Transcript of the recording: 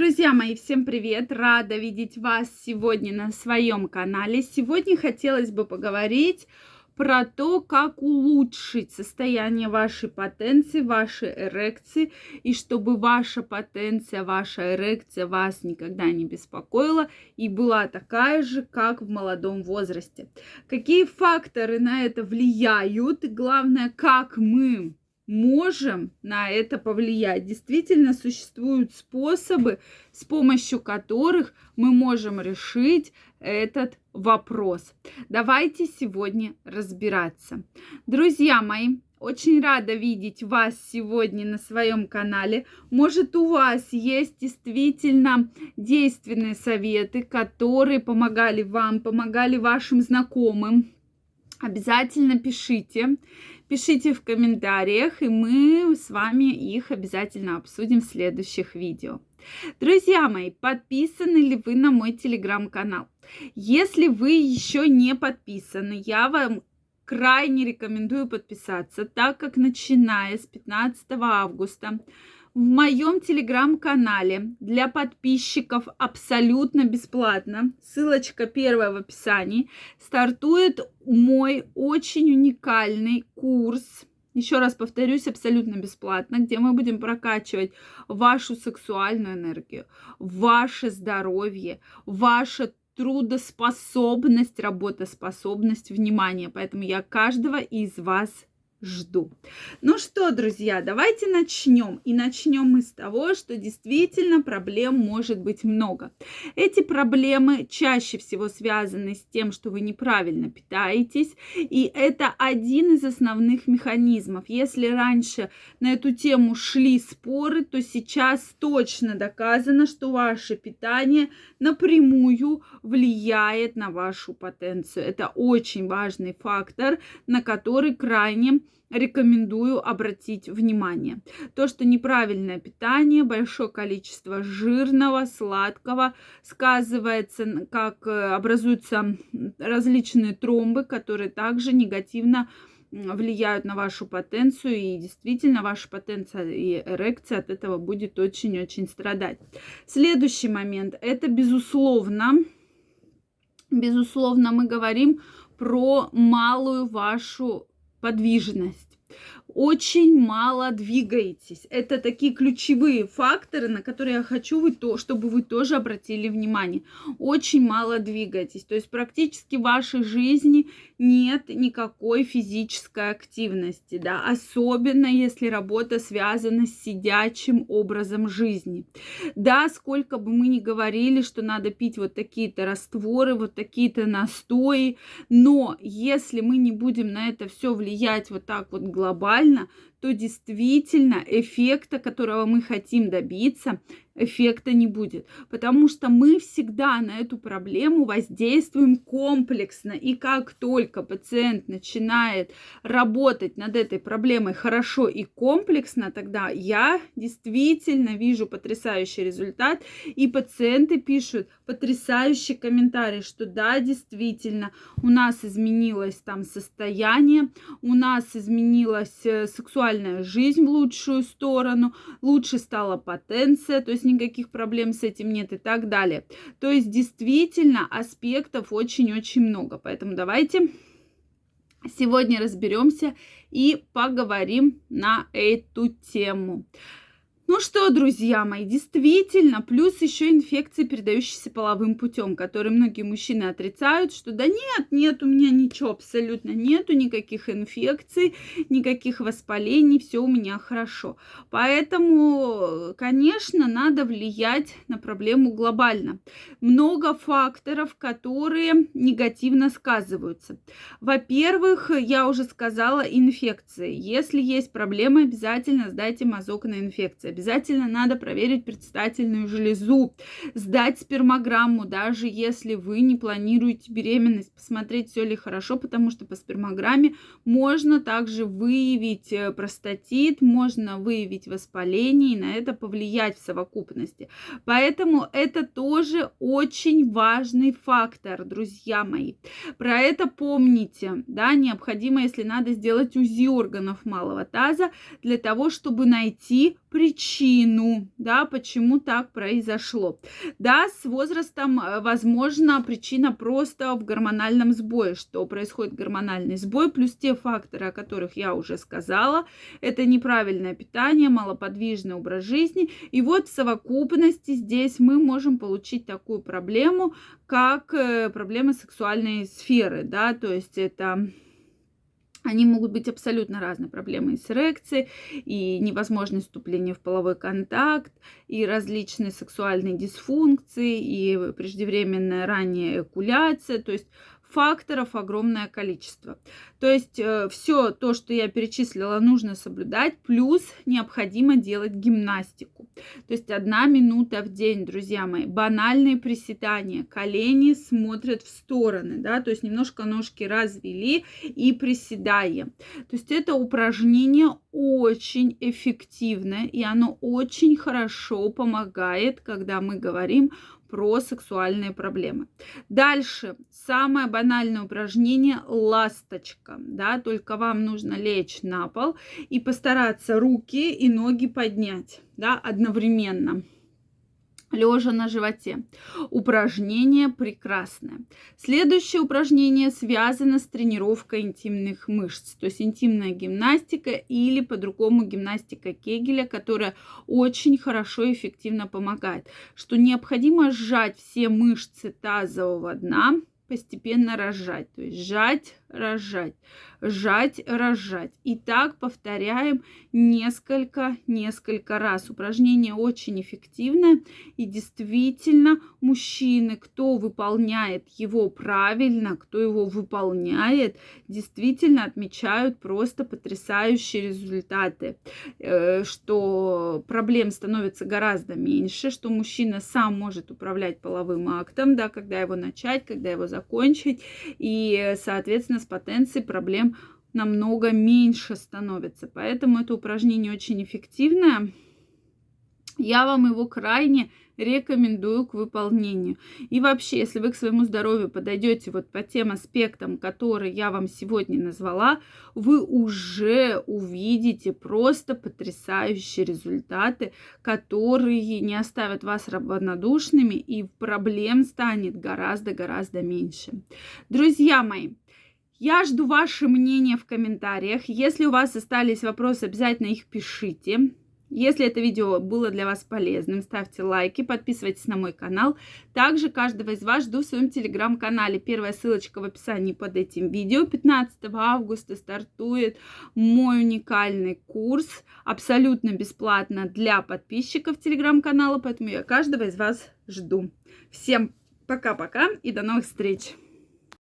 Друзья мои, всем привет! Рада видеть вас сегодня на своем канале. Сегодня хотелось бы поговорить про то, как улучшить состояние вашей потенции, вашей эрекции, и чтобы ваша потенция, ваша эрекция вас никогда не беспокоила и была такая же, как в молодом возрасте. Какие факторы на это влияют, и главное, как мы можем на это повлиять. Действительно существуют способы, с помощью которых мы можем решить этот вопрос. Давайте сегодня разбираться. Друзья мои, очень рада видеть вас сегодня на своем канале. Может, у вас есть действительно действенные советы, которые помогали вам, помогали вашим знакомым. Обязательно пишите. Пишите в комментариях, и мы с вами их обязательно обсудим в следующих видео. Друзья мои, подписаны ли вы на мой телеграм-канал? Если вы еще не подписаны, я вам крайне рекомендую подписаться, так как начиная с 15 августа в моем телеграм-канале для подписчиков абсолютно бесплатно, ссылочка первая в описании, стартует мой очень уникальный курс. Еще раз повторюсь, абсолютно бесплатно, где мы будем прокачивать вашу сексуальную энергию, ваше здоровье, ваше трудоспособность, работоспособность, внимание. Поэтому я каждого из вас жду. Ну что, друзья, давайте начнем. И начнем мы с того, что действительно проблем может быть много. Эти проблемы чаще всего связаны с тем, что вы неправильно питаетесь. И это один из основных механизмов. Если раньше на эту тему шли споры, то сейчас точно доказано, что ваше питание напрямую влияет на вашу потенцию. Это очень важный фактор, на который крайне рекомендую обратить внимание. То, что неправильное питание, большое количество жирного, сладкого сказывается, как э, образуются различные тромбы, которые также негативно влияют на вашу потенцию, и действительно ваша потенция и эрекция от этого будет очень-очень страдать. Следующий момент, это безусловно, безусловно, мы говорим про малую вашу подвижность очень мало двигаетесь. Это такие ключевые факторы, на которые я хочу, вы то, чтобы вы тоже обратили внимание. Очень мало двигаетесь. То есть практически в вашей жизни нет никакой физической активности, да, особенно если работа связана с сидячим образом жизни. Да, сколько бы мы ни говорили, что надо пить вот такие-то растворы, вот такие-то настои, но если мы не будем на это все влиять вот так вот глобально, то действительно эффекта, которого мы хотим добиться, эффекта не будет. Потому что мы всегда на эту проблему воздействуем комплексно. И как только пациент начинает работать над этой проблемой хорошо и комплексно, тогда я действительно вижу потрясающий результат. И пациенты пишут потрясающий комментарий, что да, действительно, у нас изменилось там состояние, у нас изменилась э, сексуальная жизнь в лучшую сторону, лучше стала потенция, то есть никаких проблем с этим нет и так далее. То есть действительно аспектов очень-очень много. Поэтому давайте сегодня разберемся и поговорим на эту тему. Ну что, друзья мои, действительно, плюс еще инфекции, передающиеся половым путем, которые многие мужчины отрицают, что да нет, нет, у меня ничего абсолютно нету, никаких инфекций, никаких воспалений, все у меня хорошо. Поэтому, конечно, надо влиять на проблему глобально. Много факторов, которые негативно сказываются. Во-первых, я уже сказала, инфекции. Если есть проблемы, обязательно сдайте мазок на инфекции Обязательно надо проверить предстательную железу, сдать спермограмму, даже если вы не планируете беременность, посмотреть, все ли хорошо, потому что по спермограмме можно также выявить э, простатит, можно выявить воспаление и на это повлиять в совокупности. Поэтому это тоже очень важный фактор, друзья мои. Про это помните, да, необходимо, если надо, сделать УЗИ органов малого таза для того, чтобы найти причину, да, почему так произошло. Да, с возрастом, э, возможно, причина просто в гормональном сбое, что происходит гормональный сбой, плюс те факторы, о которых я уже сказала, это неправильное питание, малоподвижный образ жизни, и вот в совокупности здесь мы можем получить такую проблему, как э, проблема сексуальной сферы, да, то есть это они могут быть абсолютно разные проблемы с эрекцией, и невозможность вступления в половой контакт, и различные сексуальные дисфункции, и преждевременная ранняя экуляция. То есть факторов огромное количество. То есть э, все то, что я перечислила, нужно соблюдать, плюс необходимо делать гимнастику. То есть одна минута в день, друзья мои, банальные приседания, колени смотрят в стороны, да, то есть немножко ножки развели и приседаем. То есть это упражнение очень эффективное, и оно очень хорошо помогает, когда мы говорим про сексуальные проблемы. Дальше, самое банальное упражнение – ласточка. Да, только вам нужно лечь на пол и постараться руки и ноги поднять да, одновременно лежа на животе. Упражнение прекрасное. Следующее упражнение связано с тренировкой интимных мышц, то есть интимная гимнастика или по-другому гимнастика Кегеля, которая очень хорошо и эффективно помогает. Что необходимо сжать все мышцы тазового дна, постепенно разжать, то есть сжать, разжать, сжать, разжать. И так повторяем несколько, несколько раз. Упражнение очень эффективное. И действительно, мужчины, кто выполняет его правильно, кто его выполняет, действительно отмечают просто потрясающие результаты. Э, что проблем становится гораздо меньше, что мужчина сам может управлять половым актом, да, когда его начать, когда его закончить. И, соответственно, с потенцией проблем намного меньше становится. Поэтому это упражнение очень эффективное. Я вам его крайне рекомендую к выполнению. И вообще, если вы к своему здоровью подойдете вот по тем аспектам, которые я вам сегодня назвала, вы уже увидите просто потрясающие результаты, которые не оставят вас равнодушными и проблем станет гораздо-гораздо меньше. Друзья мои, я жду ваше мнение в комментариях. Если у вас остались вопросы, обязательно их пишите. Если это видео было для вас полезным, ставьте лайки, подписывайтесь на мой канал. Также каждого из вас жду в своем телеграм-канале. Первая ссылочка в описании под этим видео. 15 августа стартует мой уникальный курс, абсолютно бесплатно для подписчиков телеграм-канала, поэтому я каждого из вас жду. Всем пока-пока и до новых встреч!